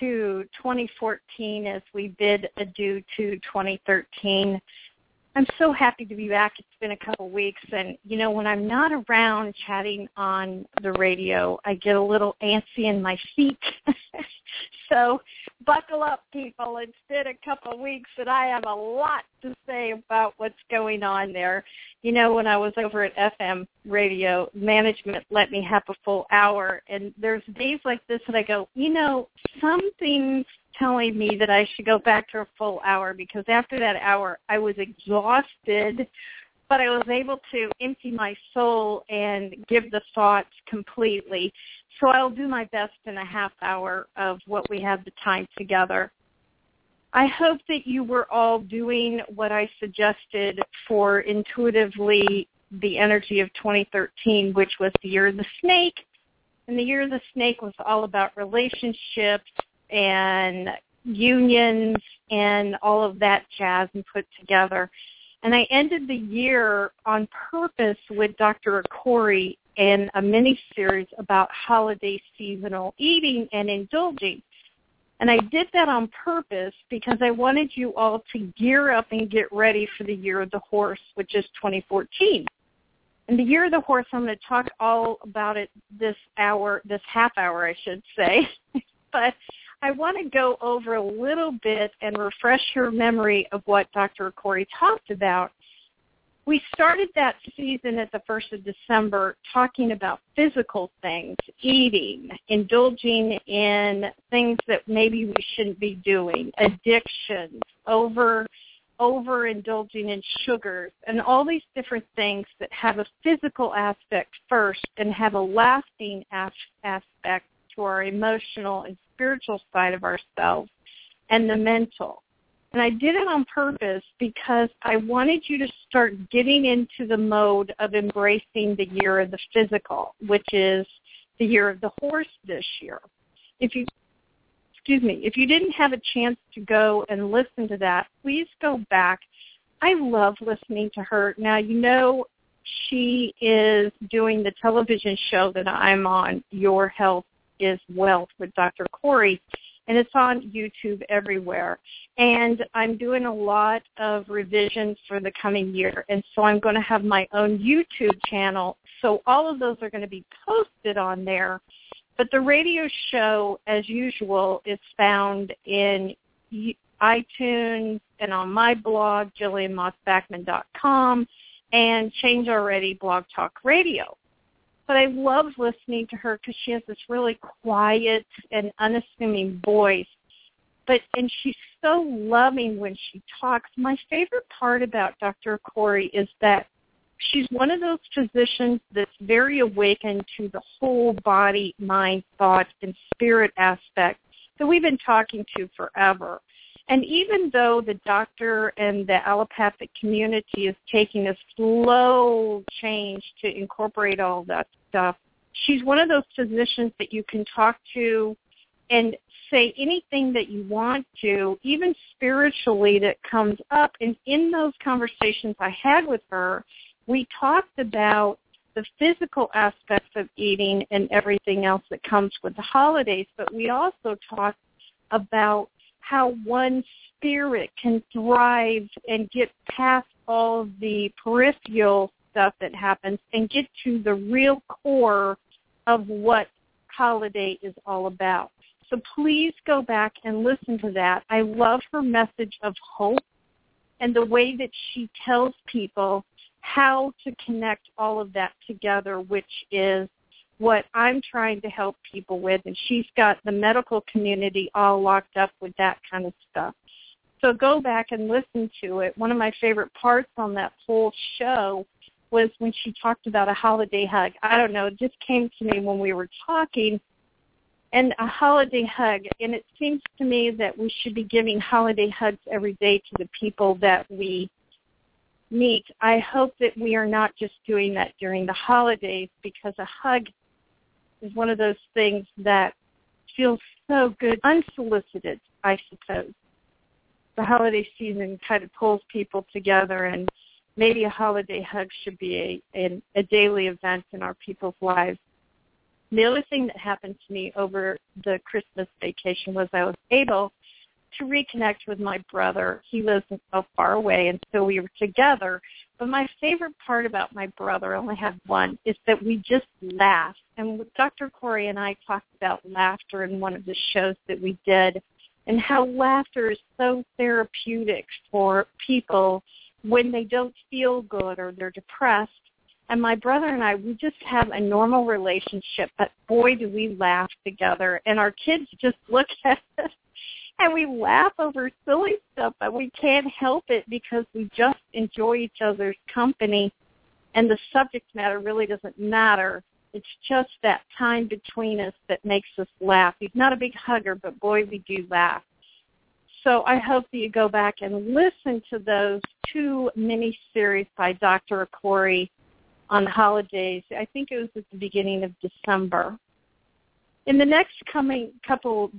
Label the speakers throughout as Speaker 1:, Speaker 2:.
Speaker 1: To 2014 as we bid adieu to 2013. I'm so happy to be back. It's been a couple weeks and you know when I'm not around chatting on the radio, I get a little antsy in my feet. so buckle up people. It's been a couple weeks and I have a lot to say about what's going on there. You know when I was over at FM radio, management let me have a full hour and there's days like this that I go, you know, something's telling me that I should go back to a full hour because after that hour I was exhausted, but I was able to empty my soul and give the thoughts completely. So I'll do my best in a half hour of what we have the time together. I hope that you were all doing what I suggested for intuitively the energy of 2013, which was the year of the snake. And the year of the snake was all about relationships, and unions and all of that jazz and put together. And I ended the year on purpose with Dr. Akori in a mini series about holiday seasonal eating and indulging. And I did that on purpose because I wanted you all to gear up and get ready for the year of the horse, which is 2014. And the year of the horse, I'm going to talk all about it this hour, this half hour, I should say. but I want to go over a little bit and refresh your memory of what Dr. Corey talked about. We started that season at the 1st of December talking about physical things, eating, indulging in things that maybe we shouldn't be doing, addictions, over overindulging in sugars, and all these different things that have a physical aspect first and have a lasting aspect to our emotional and spiritual side of ourselves and the mental. And I did it on purpose because I wanted you to start getting into the mode of embracing the year of the physical, which is the year of the horse this year. If you excuse me, if you didn't have a chance to go and listen to that, please go back. I love listening to her. Now, you know she is doing the television show that I'm on, Your Health is Wealth with Dr. Corey, and it's on YouTube everywhere. And I'm doing a lot of revisions for the coming year, and so I'm going to have my own YouTube channel. So all of those are going to be posted on there. But the radio show, as usual, is found in iTunes and on my blog, JillianMaasBackman.com, and Change Already Blog Talk Radio but I love listening to her because she has this really quiet and unassuming voice. But and she's so loving when she talks. My favorite part about Dr. Corey is that she's one of those physicians that's very awakened to the whole body, mind, thought, and spirit aspect that we've been talking to forever. And even though the doctor and the allopathic community is taking a slow change to incorporate all that stuff, she's one of those physicians that you can talk to and say anything that you want to, even spiritually that comes up. And in those conversations I had with her, we talked about the physical aspects of eating and everything else that comes with the holidays, but we also talked about how one spirit can thrive and get past all the peripheral stuff that happens and get to the real core of what holiday is all about. So please go back and listen to that. I love her message of hope and the way that she tells people how to connect all of that together, which is what I'm trying to help people with, and she's got the medical community all locked up with that kind of stuff. So go back and listen to it. One of my favorite parts on that whole show was when she talked about a holiday hug. I don't know, it just came to me when we were talking and a holiday hug. And it seems to me that we should be giving holiday hugs every day to the people that we meet. I hope that we are not just doing that during the holidays because a hug is one of those things that feels so good, unsolicited, I suppose. The holiday season kind of pulls people together and maybe a holiday hug should be a, a, a daily event in our people's lives. The other thing that happened to me over the Christmas vacation was I was able to reconnect with my brother. He lives so far away, and so we were together. But my favorite part about my brother, I only have one, is that we just laugh. And Dr. Corey and I talked about laughter in one of the shows that we did and how laughter is so therapeutic for people when they don't feel good or they're depressed. And my brother and I, we just have a normal relationship, but boy, do we laugh together. And our kids just look at us and we laugh over silly stuff, but we can't help it because we just enjoy each other's company. And the subject matter really doesn't matter. It's just that time between us that makes us laugh. He's not a big hugger, but boy, we do laugh. So I hope that you go back and listen to those two mini-series by Dr. Corey on holidays. I think it was at the beginning of December. In the next coming couple,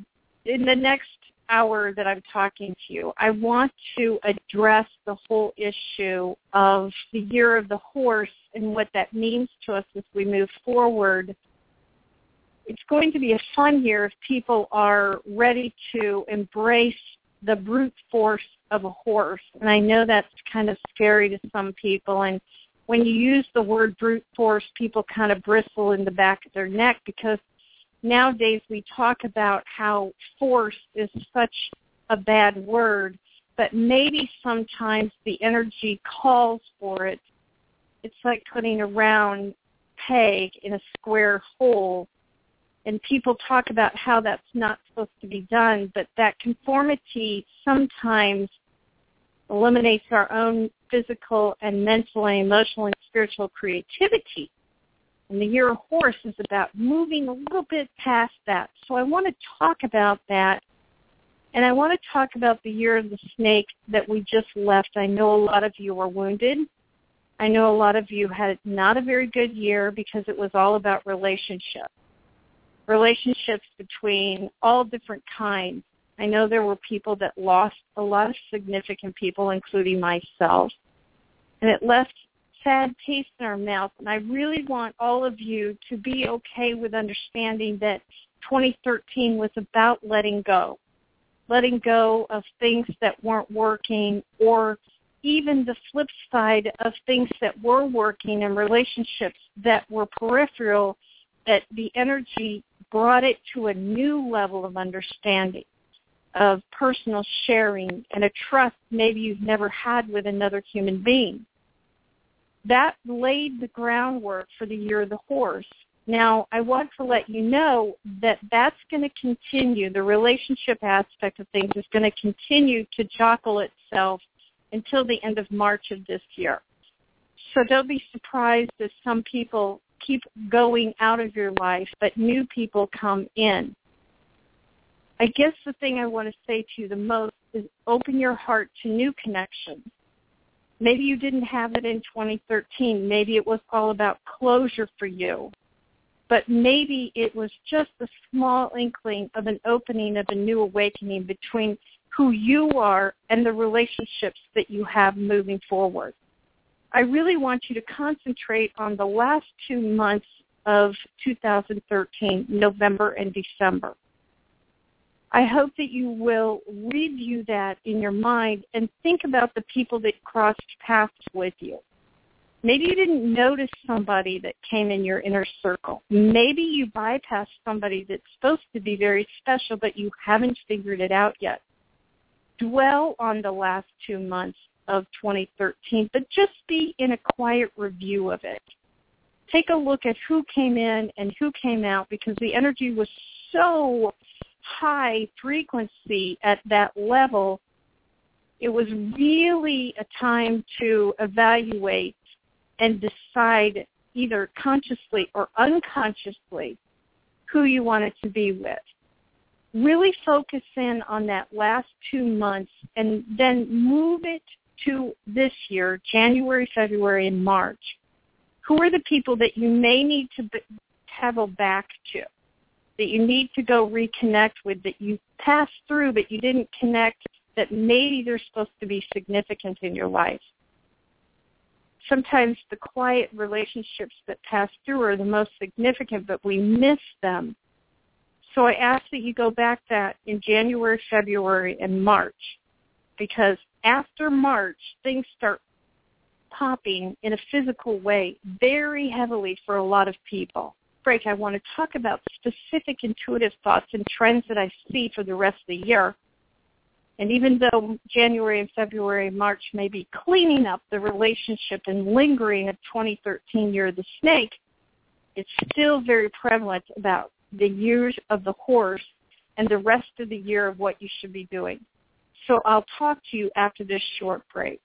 Speaker 1: in the next hour that I'm talking to you, I want to address the whole issue of the year of the horse and what that means to us as we move forward. It's going to be a fun year if people are ready to embrace the brute force of a horse. And I know that's kind of scary to some people. And when you use the word brute force, people kind of bristle in the back of their neck because nowadays we talk about how force is such a bad word, but maybe sometimes the energy calls for it. It's like putting a round peg in a square hole and people talk about how that's not supposed to be done, but that conformity sometimes eliminates our own physical and mental and emotional and spiritual creativity. And the year of horse is about moving a little bit past that. So I want to talk about that. And I want to talk about the year of the snake that we just left. I know a lot of you were wounded. I know a lot of you had not a very good year because it was all about relationships relationships between all different kinds. I know there were people that lost a lot of significant people, including myself, and it left sad taste in our mouth. And I really want all of you to be okay with understanding that 2013 was about letting go, letting go of things that weren't working or even the flip side of things that were working and relationships that were peripheral that the energy brought it to a new level of understanding of personal sharing and a trust maybe you've never had with another human being. That laid the groundwork for the year of the horse. Now, I want to let you know that that's going to continue. The relationship aspect of things is going to continue to jockle itself until the end of March of this year. So don't be surprised if some people keep going out of your life, but new people come in. I guess the thing I want to say to you the most is open your heart to new connections. Maybe you didn't have it in 2013. Maybe it was all about closure for you. But maybe it was just a small inkling of an opening of a new awakening between who you are and the relationships that you have moving forward. I really want you to concentrate on the last two months of 2013, November and December. I hope that you will review that in your mind and think about the people that crossed paths with you. Maybe you didn't notice somebody that came in your inner circle. Maybe you bypassed somebody that's supposed to be very special, but you haven't figured it out yet. Dwell on the last two months of 2013, but just be in a quiet review of it. Take a look at who came in and who came out because the energy was so high frequency at that level. It was really a time to evaluate and decide either consciously or unconsciously who you want it to be with. Really focus in on that last two months and then move it to this year, January, February, and March. Who are the people that you may need to be- travel back to, that you need to go reconnect with, that you passed through but you didn't connect, that maybe they're supposed to be significant in your life? sometimes the quiet relationships that pass through are the most significant, but we miss them. So I ask that you go back that in January, February, and March, because after March, things start popping in a physical way very heavily for a lot of people. Break, I want to talk about specific intuitive thoughts and trends that I see for the rest of the year and even though January and February and March may be cleaning up the relationship and lingering of 2013 year of the snake, it's still very prevalent about the years of the horse and the rest of the year of what you should be doing. So I'll talk to you after this short break.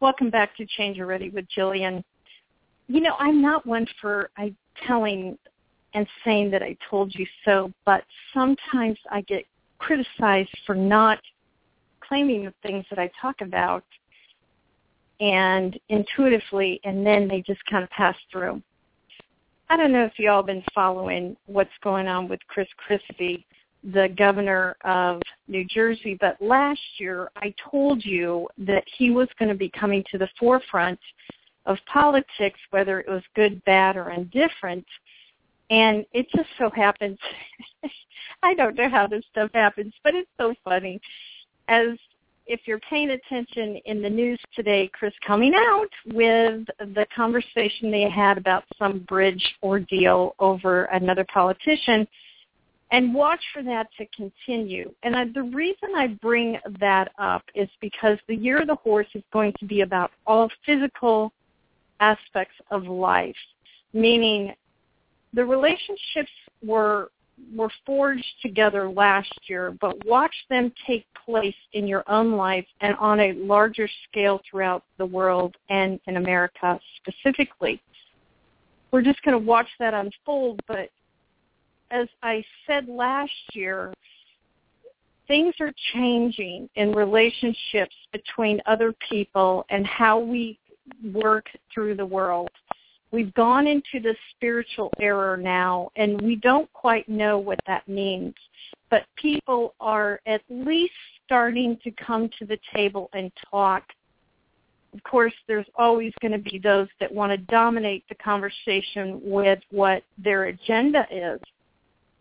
Speaker 1: Welcome back to Change Already with Jillian. You know, I'm not one for I telling and saying that I told you so, but sometimes I get criticized for not claiming the things that I talk about and intuitively and then they just kind of pass through. I don't know if you all been following what's going on with Chris Christie the governor of New Jersey, but last year I told you that he was going to be coming to the forefront of politics, whether it was good, bad, or indifferent. And it just so happens, I don't know how this stuff happens, but it's so funny. As if you're paying attention in the news today, Chris coming out with the conversation they had about some bridge ordeal over another politician – and watch for that to continue. And I, the reason I bring that up is because the year of the horse is going to be about all physical aspects of life, meaning the relationships were were forged together last year, but watch them take place in your own life and on a larger scale throughout the world and in America specifically. We're just going to watch that unfold, but as I said last year, things are changing in relationships between other people and how we work through the world. We've gone into the spiritual era now, and we don't quite know what that means. But people are at least starting to come to the table and talk Of course, there's always going to be those that want to dominate the conversation with what their agenda is.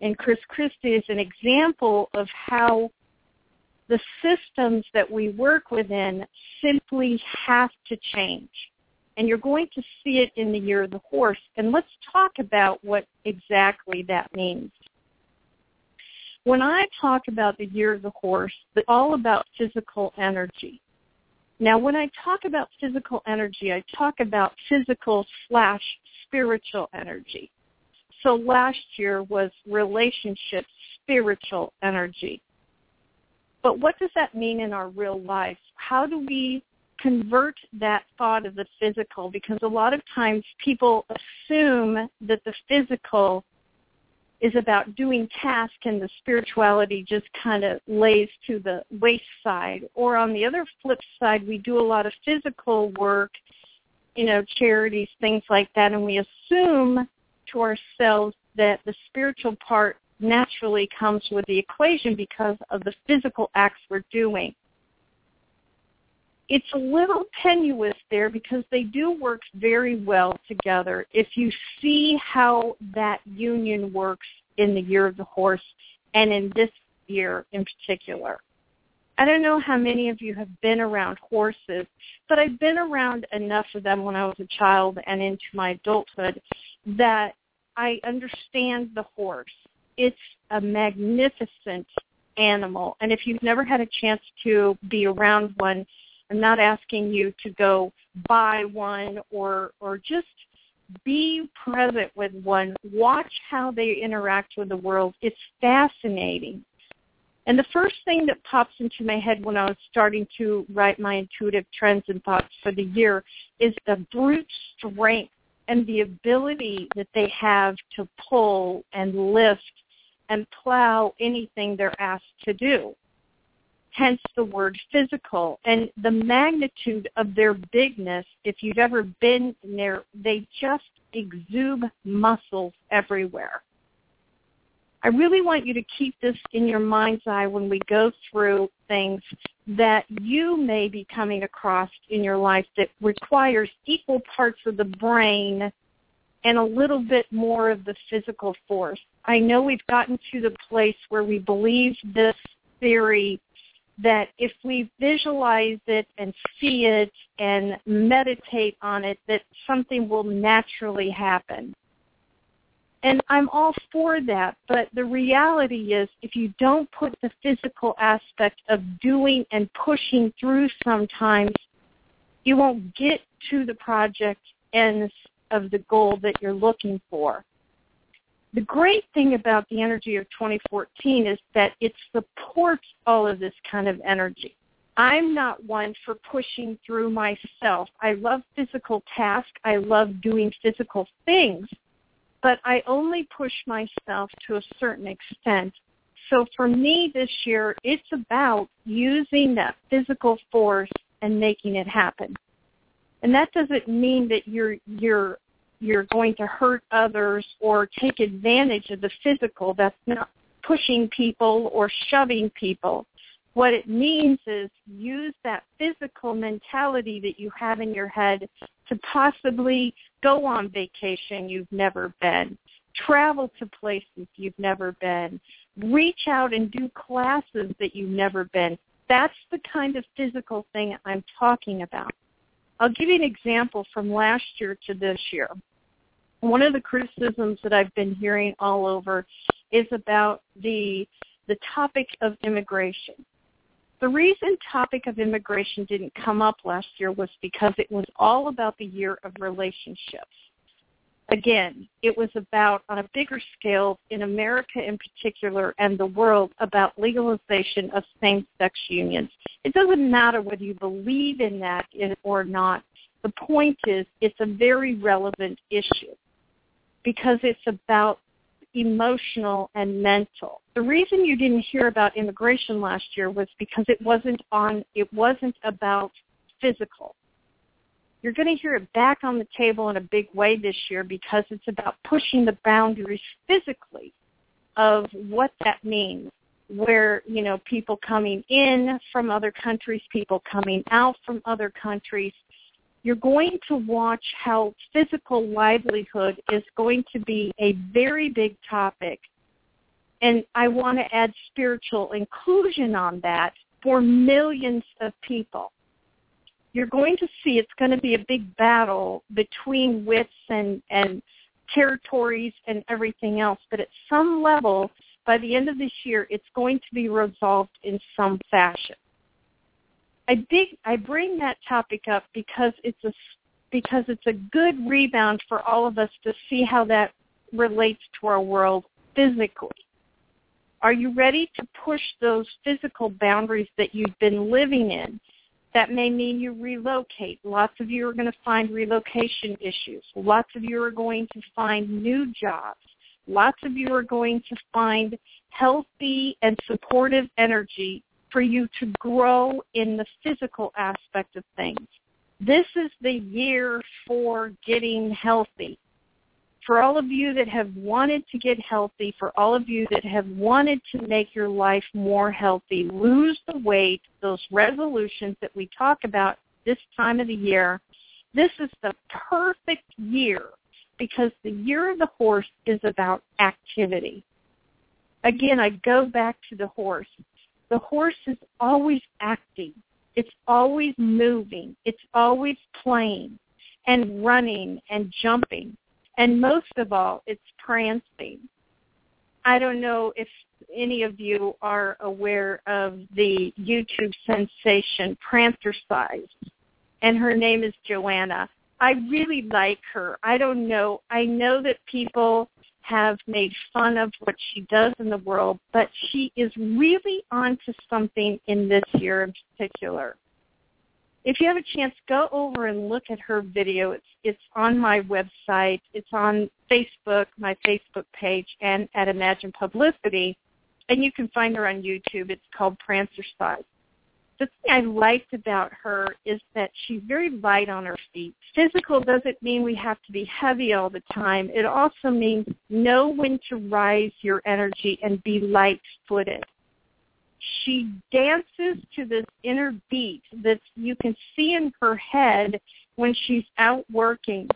Speaker 1: And Chris Christie is an example of how the systems that we work within simply have to change. And you're going to see it in the year of the horse. And let's talk about what exactly that means. When I talk about the year of the horse, it's all about physical energy. Now, when I talk about physical energy, I talk about physical slash spiritual energy. So last year was relationship spiritual energy. But what does that mean in our real life? How do we convert that thought of the physical? Because a lot of times people assume that the physical is about doing tasks and the spirituality just kind of lays to the wayside. Or on the other flip side, we do a lot of physical work, you know, charities, things like that, and we assume to ourselves that the spiritual part naturally comes with the equation because of the physical acts we're doing. It's a little tenuous there because they do work very well together if you see how that union works in the year of the horse and in this year in particular. I don't know how many of you have been around horses, but I've been around enough of them when I was a child and into my adulthood that I understand the horse it's a magnificent animal. And if you've never had a chance to be around one, I'm not asking you to go buy one or or just be present with one. Watch how they interact with the world. It's fascinating. And the first thing that pops into my head when I was starting to write my intuitive trends and thoughts for the year is the brute strength and the ability that they have to pull and lift and plow anything they're asked to do. Hence the word physical. And the magnitude of their bigness, if you've ever been there, they just exude muscles everywhere. I really want you to keep this in your mind's eye when we go through things that you may be coming across in your life that requires equal parts of the brain and a little bit more of the physical force. I know we've gotten to the place where we believe this theory that if we visualize it and see it and meditate on it, that something will naturally happen. And I'm all for that, but the reality is if you don't put the physical aspect of doing and pushing through sometimes, you won't get to the project ends of the goal that you're looking for. The great thing about the energy of 2014 is that it supports all of this kind of energy. I'm not one for pushing through myself. I love physical tasks. I love doing physical things, but I only push myself to a certain extent. So for me this year, it's about using that physical force and making it happen. And that doesn't mean that you're you're you're going to hurt others or take advantage of the physical. That's not pushing people or shoving people. What it means is use that physical mentality that you have in your head to possibly go on vacation you've never been, travel to places you've never been, reach out and do classes that you've never been. That's the kind of physical thing I'm talking about. I'll give you an example from last year to this year one of the criticisms that I've been hearing all over is about the the topic of immigration. The reason topic of immigration didn't come up last year was because it was all about the year of relationships. Again, it was about on a bigger scale in America in particular and the world about legalization of same-sex unions. It doesn't matter whether you believe in that or not. The point is it's a very relevant issue because it's about emotional and mental. The reason you didn't hear about immigration last year was because it wasn't on it wasn't about physical. You're going to hear it back on the table in a big way this year because it's about pushing the boundaries physically of what that means. Where, you know, people coming in from other countries, people coming out from other countries, you're going to watch how physical livelihood is going to be a very big topic. And I want to add spiritual inclusion on that for millions of people. You're going to see it's going to be a big battle between wits and, and territories and everything else. But at some level, by the end of this year, it's going to be resolved in some fashion. I big I bring that topic up because it's a because it's a good rebound for all of us to see how that relates to our world physically. Are you ready to push those physical boundaries that you've been living in? That may mean you relocate. Lots of you are going to find relocation issues. Lots of you are going to find new jobs. Lots of you are going to find healthy and supportive energy for you to grow in the physical aspect of things. This is the year for getting healthy. For all of you that have wanted to get healthy, for all of you that have wanted to make your life more healthy, lose the weight, those resolutions that we talk about this time of the year, this is the perfect year because the year of the horse is about activity. Again, I go back to the horse the horse is always acting. It's always moving. It's always playing and running and jumping. And most of all, it's prancing. I don't know if any of you are aware of the YouTube sensation Prancercise, and her name is Joanna. I really like her. I don't know. I know that people have made fun of what she does in the world, but she is really onto something in this year in particular. If you have a chance, go over and look at her video. It's it's on my website. It's on Facebook, my Facebook page, and at Imagine Publicity, and you can find her on YouTube. It's called Prancercise the thing I liked about her is that she's very light on her feet. Physical doesn't mean we have to be heavy all the time. It also means know when to rise your energy and be light-footed. She dances to this inner beat that you can see in her head when she's out working.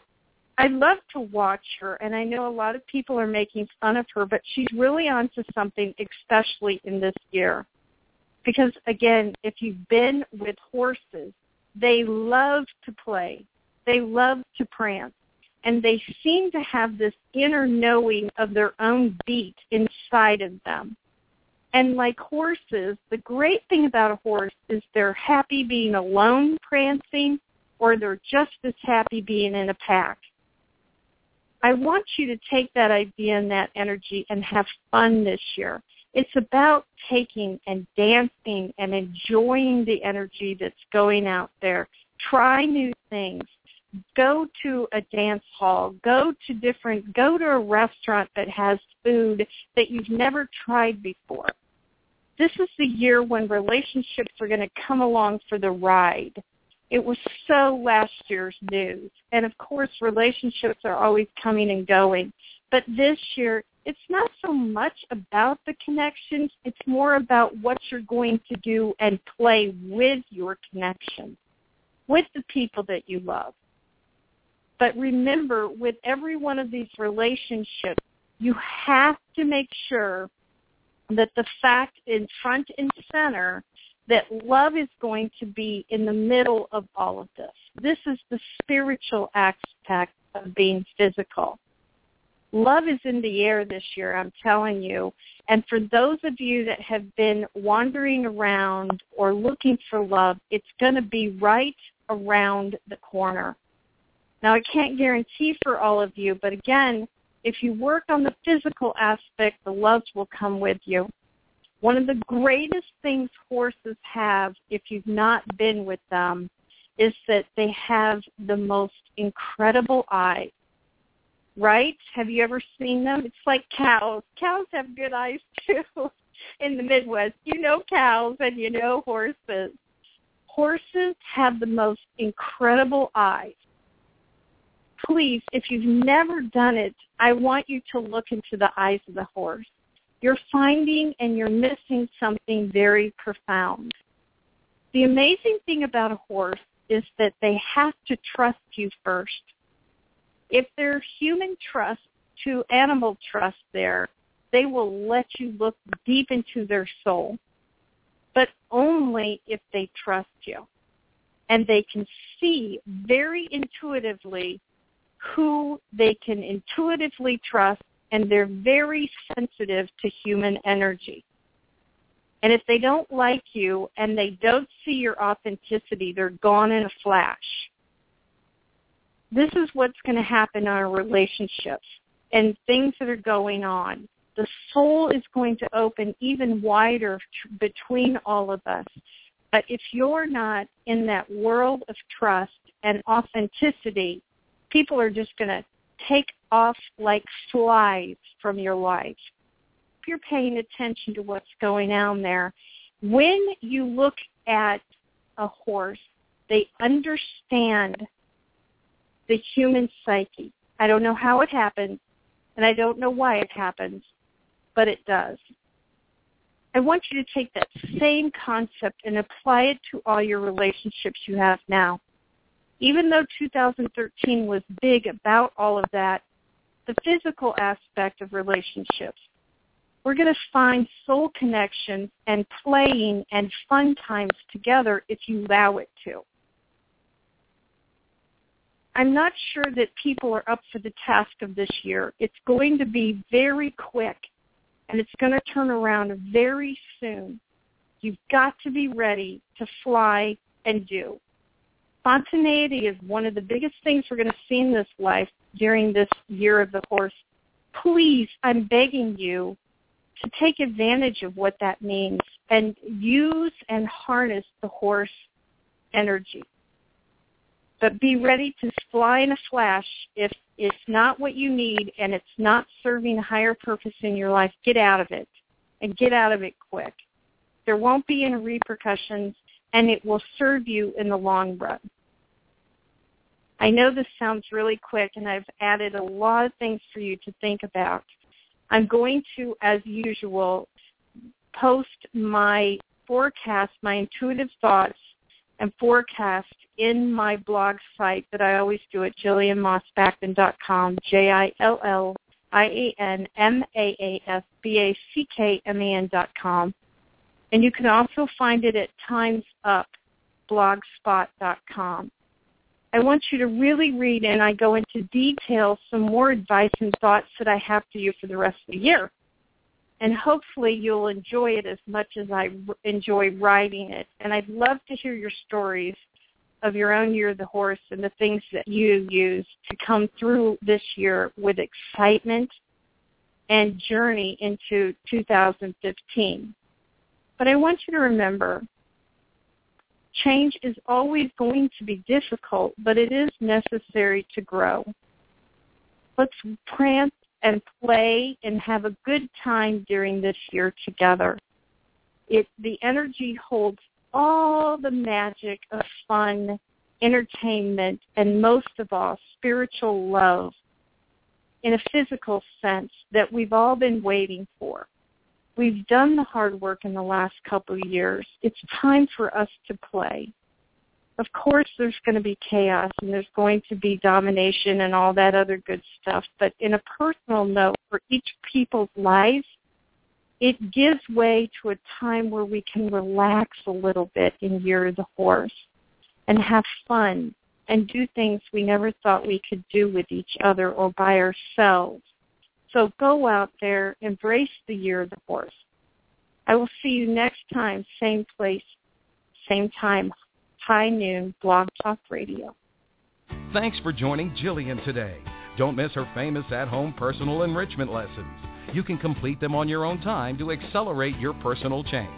Speaker 1: I love to watch her, and I know a lot of people are making fun of her, but she's really onto something, especially in this year. Because again, if you've been with horses, they love to play. They love to prance. And they seem to have this inner knowing of their own beat inside of them. And like horses, the great thing about a horse is they're happy being alone prancing or they're just as happy being in a pack. I want you to take that idea and that energy and have fun this year. It's about taking and dancing and enjoying the energy that's going out there. Try new things. Go to a dance hall. Go to different, go to a restaurant that has food that you've never tried before. This is the year when relationships are going to come along for the ride. It was so last year's news. And of course, relationships are always coming and going. But this year, it's not so much about the connections. It's more about what you're going to do and play with your connections, with the people that you love. But remember, with every one of these relationships, you have to make sure that the fact in front and center that love is going to be in the middle of all of this. This is the spiritual aspect of being physical. Love is in the air this year, I'm telling you. And for those of you that have been wandering around or looking for love, it's going to be right around the corner. Now, I can't guarantee for all of you, but again, if you work on the physical aspect, the loves will come with you. One of the greatest things horses have, if you've not been with them, is that they have the most incredible eyes right? Have you ever seen them? It's like cows. Cows have good eyes too in the Midwest. You know cows and you know horses. Horses have the most incredible eyes. Please, if you've never done it, I want you to look into the eyes of the horse. You're finding and you're missing something very profound. The amazing thing about a horse is that they have to trust you first. If there's human trust to animal trust there, they will let you look deep into their soul, but only if they trust you. And they can see very intuitively who they can intuitively trust, and they're very sensitive to human energy. And if they don't like you and they don't see your authenticity, they're gone in a flash. This is what's going to happen in our relationships and things that are going on. The soul is going to open even wider between all of us. But if you're not in that world of trust and authenticity, people are just going to take off like flies from your life If you're paying attention to what's going on there, when you look at a horse, they understand the human psyche. I don't know how it happens, and I don't know why it happens, but it does. I want you to take that same concept and apply it to all your relationships you have now. Even though 2013 was big about all of that, the physical aspect of relationships, we're going to find soul connection and playing and fun times together if you allow it to. I'm not sure that people are up for the task of this year. It's going to be very quick and it's going to turn around very soon. You've got to be ready to fly and do. Spontaneity is one of the biggest things we're going to see in this life during this year of the horse. Please, I'm begging you, to take advantage of what that means and use and harness the horse energy. But be ready to fly in a flash if it's not what you need and it's not serving a higher purpose in your life. Get out of it and get out of it quick. There won't be any repercussions and it will serve you in the long run. I know this sounds really quick and I've added a lot of things for you to think about. I'm going to, as usual, post my forecast, my intuitive thoughts and forecast in my blog site that I always do at JillianMaasBackman.com, J-I-L-L-I-A-N-M-A-A-S-B-A-C-K-M-A-N dot. And you can also find it at timesupblogspot.com. I want you to really read and I go into detail some more advice and thoughts that I have for you for the rest of the year. And hopefully you'll enjoy it as much as I enjoy writing it. And I'd love to hear your stories of your own year of the horse and the things that you use to come through this year with excitement and journey into 2015. But I want you to remember Change is always going to be difficult, but it is necessary to grow. Let's prance and play and have a good time during this year together. It, the energy holds all the magic of fun, entertainment, and most of all, spiritual love in a physical sense that we've all been waiting for. We've done the hard work in the last couple of years. It's time for us to play. Of course, there's going to be chaos and there's going to be domination and all that other good stuff. But in a personal note, for each people's lives, it gives way to a time where we can relax a little bit in Year of the Horse and have fun and do things we never thought we could do with each other or by ourselves. So go out there, embrace the year of the horse. I will see you next time, same place, same time, high noon, Blog Talk Radio.
Speaker 2: Thanks for joining Jillian today. Don't miss her famous at-home personal enrichment lessons. You can complete them on your own time to accelerate your personal change.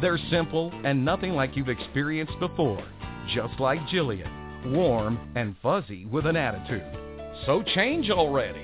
Speaker 2: They're simple and nothing like you've experienced before, just like Jillian, warm and fuzzy with an attitude. So change already.